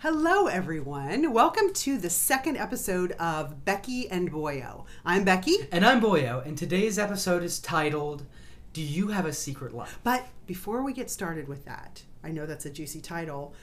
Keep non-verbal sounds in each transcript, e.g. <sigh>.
Hello, everyone. Welcome to the second episode of Becky and Boyo. I'm Becky, And I'm Boyo, and today's episode is titled Do You Have a Secret Life? but before we get started with that, I know that's a juicy title.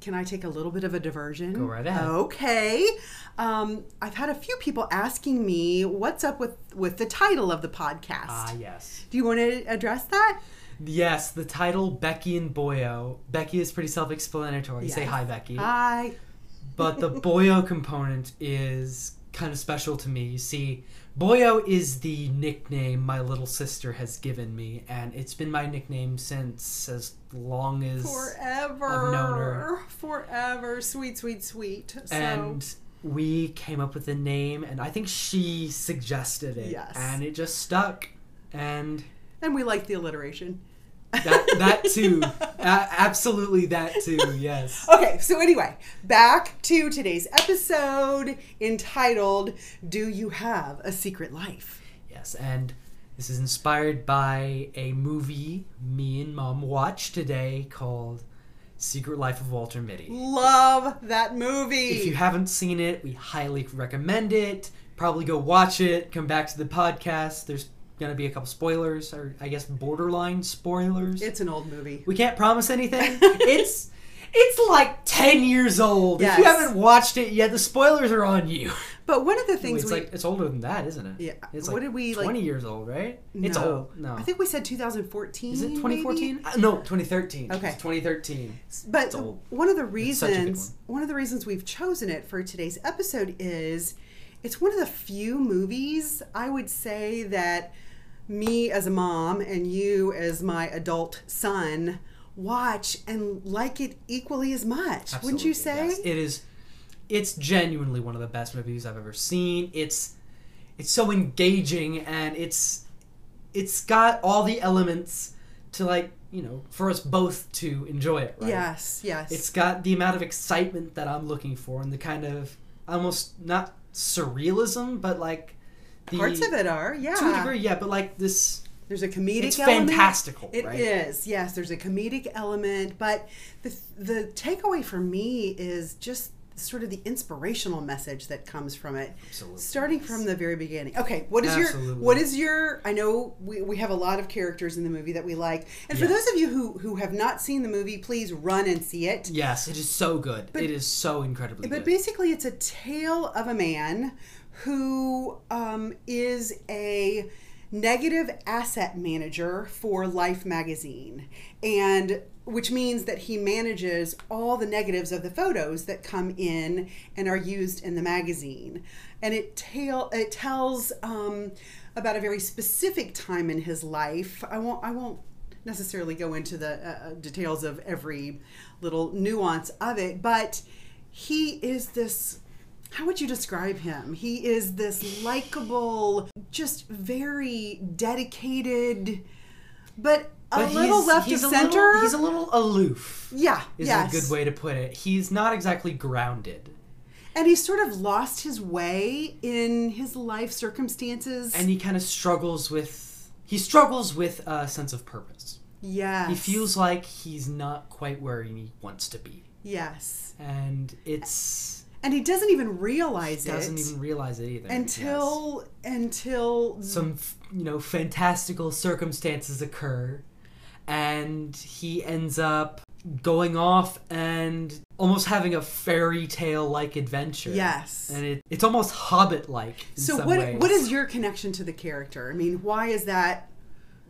Can I take a little bit of a diversion? Go right ahead. Okay. Um, I've had a few people asking me what's up with with the title of the podcast. Ah, yes. Do you want to address that? Yes, the title Becky and Boyo. Becky is pretty self explanatory. Say hi, Becky. Hi. But the <laughs> Boyo component is kind of special to me. You see, Boyo is the nickname my little sister has given me, and it's been my nickname since as long as. Forever. I've known her. Forever. Sweet, sweet, sweet. So, And we came up with the name, and I think she suggested it. Yes. And it just stuck. And and we like the alliteration. that, that too. Absolutely that too, yes. Okay, so anyway, back to today's episode entitled Do You Have a Secret Life? Yes, and this is inspired by a movie me and mom watched today called Secret Life of Walter Mitty. Love that movie. If you haven't seen it, we highly recommend it. Probably go watch it, come back to the podcast. There's gonna be a couple spoilers, or I guess borderline spoilers. it's an old movie. we can't promise anything. <laughs> it's it's like 10 years old. If you haven't watched it yet, the spoilers are on you. But one of the things it's we like it's older than that, isn't it? Yeah. It's What like did we, like- 20 years old, right? It's No. old. No. I think we said 2014. Is it maybe? 2014? Uh, no, 2013. Okay. It's 2013. But It's old. one of the It's such a good reasons one of the reasons we've chosen it for today's episode is it's one of the few movies I would say that me as a mom and you as my adult son watch and like it equally as much. Wouldn't you say? yes. It is it's genuinely one of the best movies I've ever seen. It's it's so engaging and it's it's got all the elements to like, you know, for us both to enjoy it, right? Yes, yes. It's got the amount of excitement that I'm looking for and the kind of almost not surrealism, but like the Parts of it are, yeah. to a degree, yeah, but like this There's a comedic it's element. fantastical, It right? is, yes. There's a comedic element, but the the takeaway for me is just sort of the inspirational message that comes from it, Absolutely, starting yes. from the very beginning. Okay, what is your what is your? I know we, we have a lot of characters in the movie that we like, and for those of you who who have not seen the movie, please run and see it. Yes, it is so good. But- it is so incredibly But good. basically, it's a tale of a man who um, is a negative asset manager for Life magazine, and which means that he manages all the negatives of the photos that come in and are used in the magazine. And it tell it tells um, about a very specific time in his life. I won't. I won't necessarily go into the uh, uh, details of every little nuance of it, but he is this. How would you describe him? He is this likable, just very dedicated, but a But little left of a little- center. he's a little aloof. yeah, Is yes. a good way to put it. He's not exactly grounded, And he's sort of lost his way in his life circumstances. and he kind of struggles with. He struggles with a sense of purpose. yes, He feels like he's not quite where he wants to be, yes, and it's and he doesn't even realize it. He doesn't it even realize it either until until some you know fantastical circumstances occur, and he ends up going off and almost having a fairy tale like adventure. yes. and it, it's almost hobbit like So what what is your connection to the character? I mean, why is that?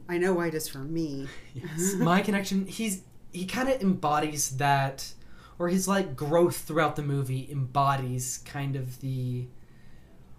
I know why it is for me. <laughs> yes. my connection he's he kind of embodies that or his like growth throughout the movie embodies kind of the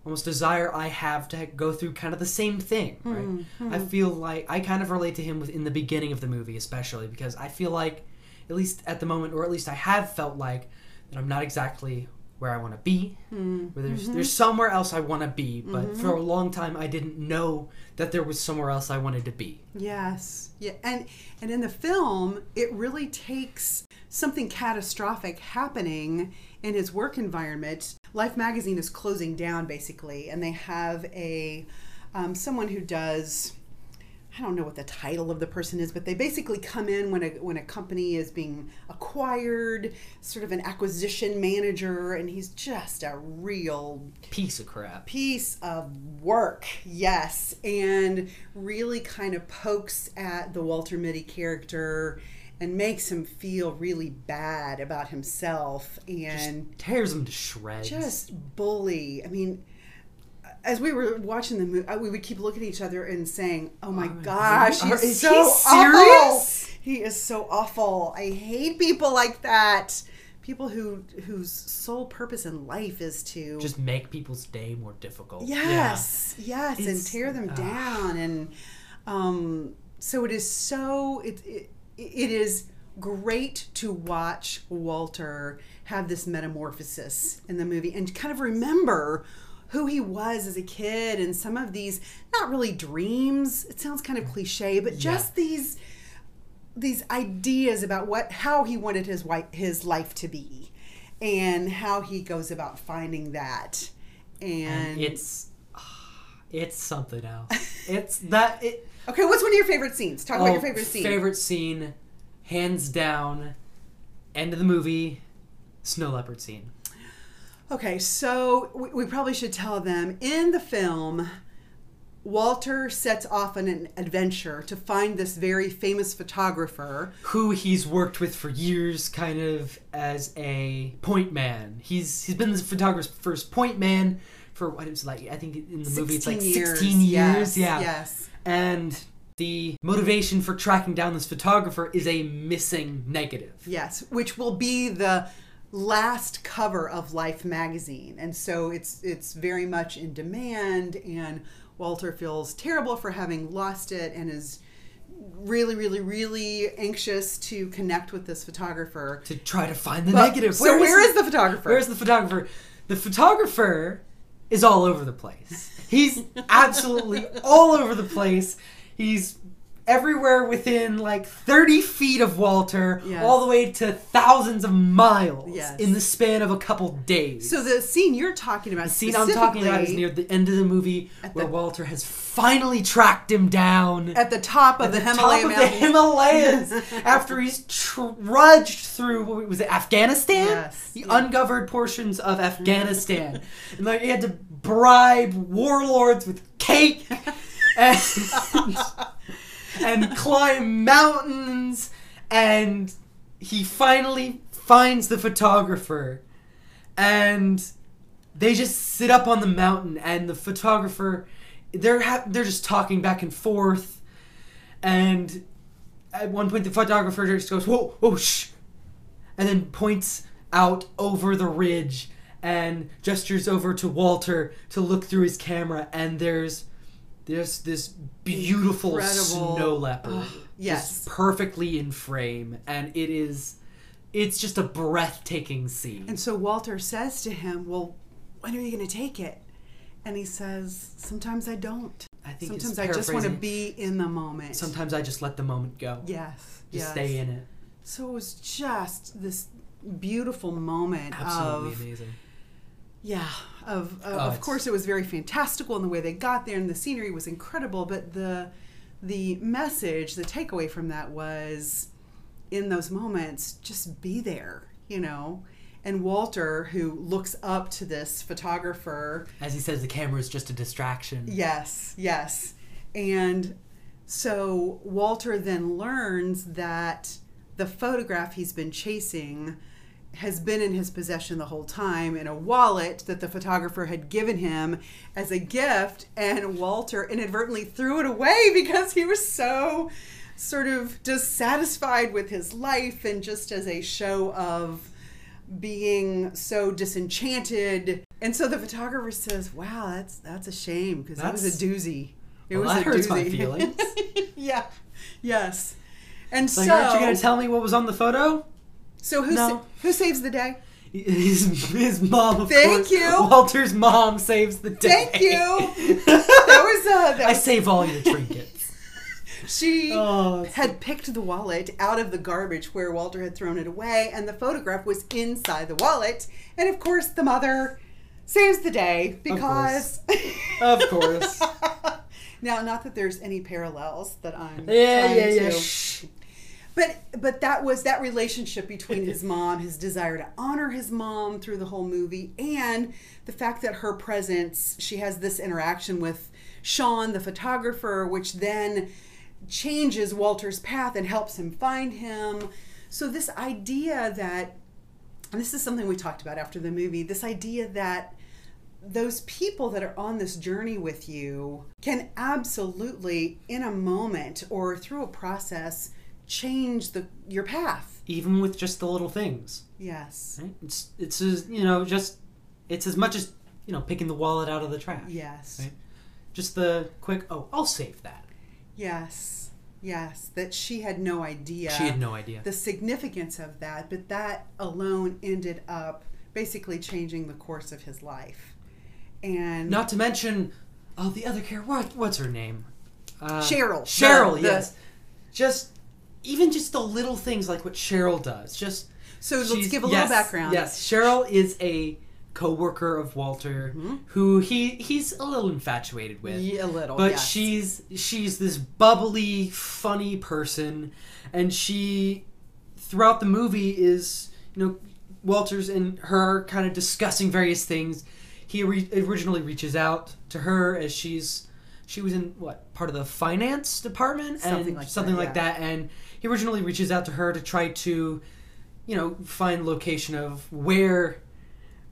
almost desire i have to go through kind of the same thing right? Hmm, hmm. I feel like i kind of relate to him with, in the beginning of the movie especially because i feel like at least at the moment or at least i have felt like that i'm not exactly where i want to be hmm. where there's mm-hmm. there's somewhere else i want to be but for a mm-hmm. long time i didn't know that there was somewhere else i wanted to be Yes. Yeah. And and in the film, it really takes something catastrophic happening in his work environment. Life magazine is closing down basically, and they have a um, someone who does I don't know what the title of the person is, but they basically come in when a when a company is being acquired, sort of an acquisition manager, and he's just a real Piece of crap. piece of work, yes, and really kind of pokes at the Walter Mitty character and makes him feel really bad about himself and Tears him to shreds. just bully. I mean, as we were watching the movie, we would keep looking at each other and saying, "Oh my Oh, gosh, are- he's so he awful. serious? He is so awful. I hate people like that. People who whose sole purpose in life is to just make people's day more difficult. Yes, yes, and tear them ugh. down, and um, so it is so it, it it is great to watch Walter have this metamorphosis in the movie and kind of remember who he was as a kid and some of these not really dreams it sounds kind of cliche but just these these ideas about what how he wanted his wife, his life to be and how he goes about finding that and, And it's <sighs> it's something else. It's that it <laughs> okay what's one of your favorite scenes talk about oh, your favorite scene Favorite scene, hands down, end of the movie, snow leopard scene. Okay so we, we probably should tell them in the film walter sets off on an adventure to find this very famous photographer Who he's worked with for years, kind of as a point man. He's he's been the photographer's point man for what it's like. I think in the movie it's like 16 years. yes, yeah. yes And the motivation for tracking down this photographer is a missing negative. Yes, which will be the last cover of Life magazine. And so it's it's very much in demand and Walter feels terrible for having lost it and is really really really anxious to connect with this photographer. To try to find the But- negative. So Where where is is the photographer? Where's the photographer? The photographer is all over the place. He's <laughs> absolutely all over the place. He's everywhere within like 30 feet of Walter, Yes. all the way to thousands of miles Yes. in the span of a couple days. so the scene you're talking about the scene I'm talking about is near the end of the movie where the- Walter has finally tracked him down at the top of the, the Himalaya top of the. Himalayas <laughs> after he's trudged through what was it Afghanistan? Yes. The Yeah. ungoverned portions of Afghanistan, <laughs> and like he had to bribe warlords with cake <laughs> and and climb mountains, and he finally finds the photographer, and they just sit up on the mountain, and the photographer, they're ha- they're just talking back and forth, and at one point the photographer just goes, "Whoa, whoa, shh," and then points out over the ridge and gestures over to Walter to look through his camera, and there's there's this beautiful Incredible- snow leopard, yes. perfectly in frame, and it is. It's just a breathtaking scene. And so Walter says to him, "Well, when are you going to take it?" And he says, "Sometimes I don't. I think Sometimes I just want to be in the moment." Sometimes I just let the moment go. yes, Just yes. stay in it. So it was just this beautiful moment Absolutely of amazing. Yeah of uh, Oh, of course it was very fantastical in the way they got there and the scenery was incredible but the the message the takeaway from that was in those moments just be there you know and Walter who looks up to this photographer As he says, the camera is just a distraction. Yes, yes. And so Walter then learns that the photograph he's been chasing has been in his possession the whole time in a wallet that the photographer had given him as a gift and Walter inadvertently threw it away <laughs> because he was so sort of dissatisfied with his life and just as a show of being so disenchanted. And so the photographer says, "Wow, that's that's a shame because that was a doozy. It Well, was that a hurts doozy." my <laughs> feelings. yeah. Yes. And Like, so aren't you going to tell me what was on the photo? So who No. sa- who saves the day? His, his mom, of Thank course. you. Walter's mom saves the day. Thank you. <laughs> That was uh that I was, save all your trinkets. <laughs> she Oh, had picked the wallet out of the garbage where Walter had thrown it away, and the photograph was inside the wallet. And of course, the mother saves the day because, Of course. <laughs> Now, not that there's any parallels that I'm Yeah, yeah, yeah. to- Shh. But but that was that relationship between his mom, his desire to honor his mom through the whole movie, and the fact that her presence, she has this interaction with Sean, the photographer, which then changes Walter's path and helps him find him. So this idea that and this is something we talked about after the movie, this idea that those people that are on this journey with you can absolutely in a moment or through a process change the your path Even with just the little things. yes Right? It's it's as you know just it's as much as you know picking the wallet out of the trash. yes Right. Just the quick oh I'll save that. yes yes that she had no idea She had no idea. the significance of that but that alone ended up basically changing the course of his life and Not to mention oh the other character what what's her name? Uh, Cheryl. Cheryl, The- the- yes. Just even just the little things like what Cheryl does. Just so let's give a yes, little background Yes, Cheryl is a co-worker of Walter Mm-hmm. who he he's a little infatuated with. Yeah, a little But yes. she's she's this bubbly, funny person, and she throughout the movie is you know Walters and her kind of discussing various things. He re- originally reaches out to her as she's she was in what part of the finance department Something and like something that, like yeah. that, and he originally reaches out to her to try to you know find location of where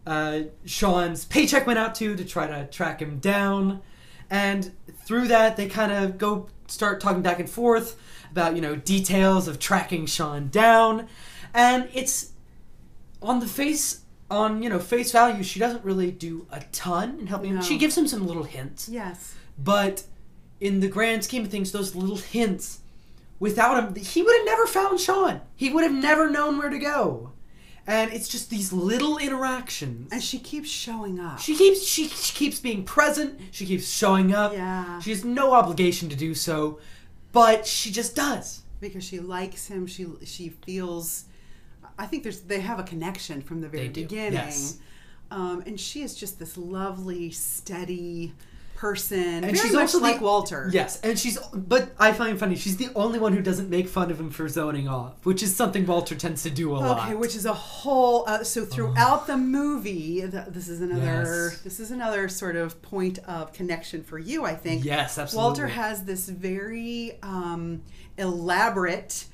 uh, Sean's paycheck went out to to try to track him down. And through that, they kind of go start talking back and forth about, you know, details of tracking Sean down. And it's on the face, on, you know, face value, she doesn't really do a ton in helping him. She gives him some little hints. yes But in the grand scheme of things, those little hints, without him, he would have never found Sean. He would have never known where to go. And it's just these little interactions. and she keeps showing up She keeps she, she keeps being present. She keeps showing up. Yeah. She has no obligation to do so, but she just does. because she likes him. She she feels. I think there's they have a connection from the very They do, beginning. yes. Um, and she is just this lovely, steady person, And she's also the- like Walter. Yes, and she's but I find funny. She's the only one who doesn't make fun of him for zoning off, which is something Walter tends to do a lot. Okay, which is a whole. Uh, so throughout the movie, th- this is another. Yes. This is another sort of point of connection for you. I think. Yes, absolutely. Walter has this very um, elaborate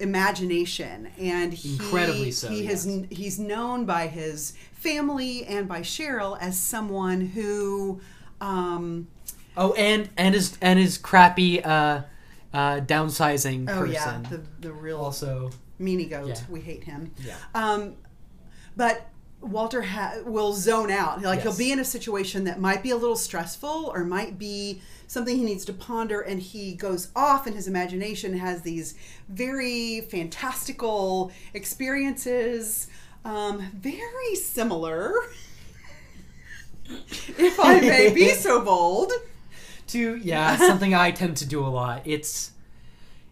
imagination, and he, Incredibly so, He has he's known by his family and by Cheryl as someone who. Um, oh, and and his and his crappy uh, uh, downsizing oh person. yeah, the the real also, meanie goat. Yeah. We hate him. yeah. Um, but Walter ha- will zone out. Like he'll be in a situation that might be a little stressful or might be something he needs to ponder, and he goes off in his imagination, has these very fantastical experiences, um, very similar. <laughs> <laughs> if I may be <laughs> so bold. to yeah something i tend to do a lot. It's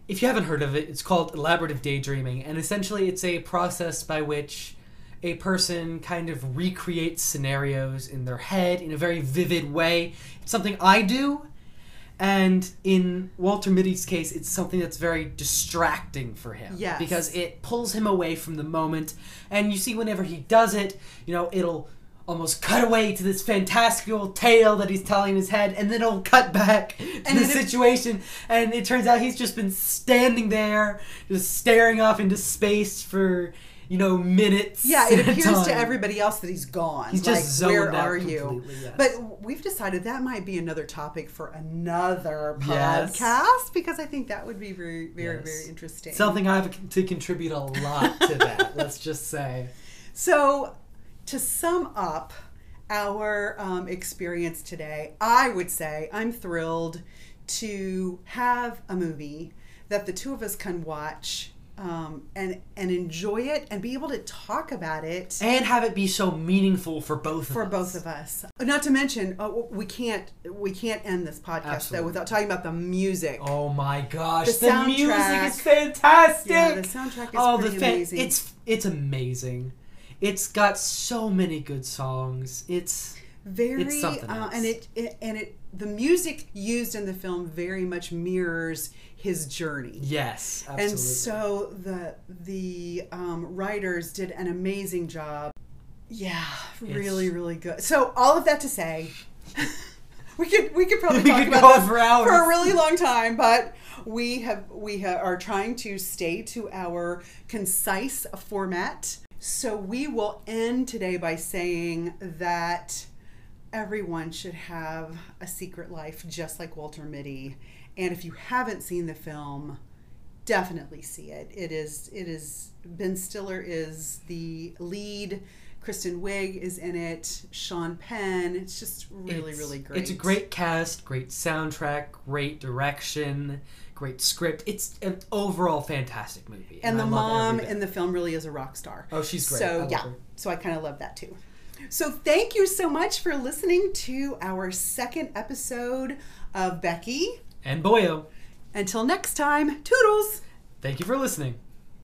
if you haven't heard of it it's called elaborative daydreaming. And essentially it's a process by which a person kind of recreates scenarios in their head in a very vivid way. It's something i do. And in walter mitty's case it's something that's very distracting for him Yes. because it pulls him away from the moment. And you see whenever he does it you know it'll almost cut away to this fantastical tale that he's telling in his head and then it'll cut back to the situation and it turns out he's just been standing there just staring off into space for you know minutes Yeah, it appears to everybody else that he's gone. He's just like, where zoned out are you? yes. But we've decided that might be another topic for another Yes. podcast because I think that would be very, very, Yes. very interesting. something i have to contribute a lot to that <laughs> let's just say So, to sum up our um, experience today, I would say I'm thrilled to have a movie that the two of us can watch um, and and enjoy it and be able to talk about it and have it be so meaningful for both for of both of us. Not to mention, uh, we can't we can't end this podcast Absolutely. though without talking about the music. Oh my gosh, The the, music soundtrack- is fantastic. Yeah, the soundtrack is oh, pretty the fan- amazing. It's it's amazing. It's got so many good songs. It's very It's uh, and it, it and it the music used in the film very much mirrors his journey. Yes, absolutely. And so the the um, writers did an amazing job. Yeah, really, really good. So all of that to say, <laughs> we could we could probably <laughs> We talk could about this for hours. for a really long time, but we have we ha- are trying to stay to our concise format. So we will end today by saying that everyone should have a secret life just like Walter Mitty. And if you haven't seen the film, definitely see it. It is it is Ben Stiller is the lead. Kristen Wiig is in it. Sean Penn. It's just really, It's- really great. It's a great cast, great soundtrack, great direction, great script. It's an overall fantastic movie. and the mom in the film really is a rock star. Oh, she's great. So yeah, her. so I kind of love that too. So thank you so much for listening to our second episode of Becky. And Boyo, Until next time, toodles. thank you for listening.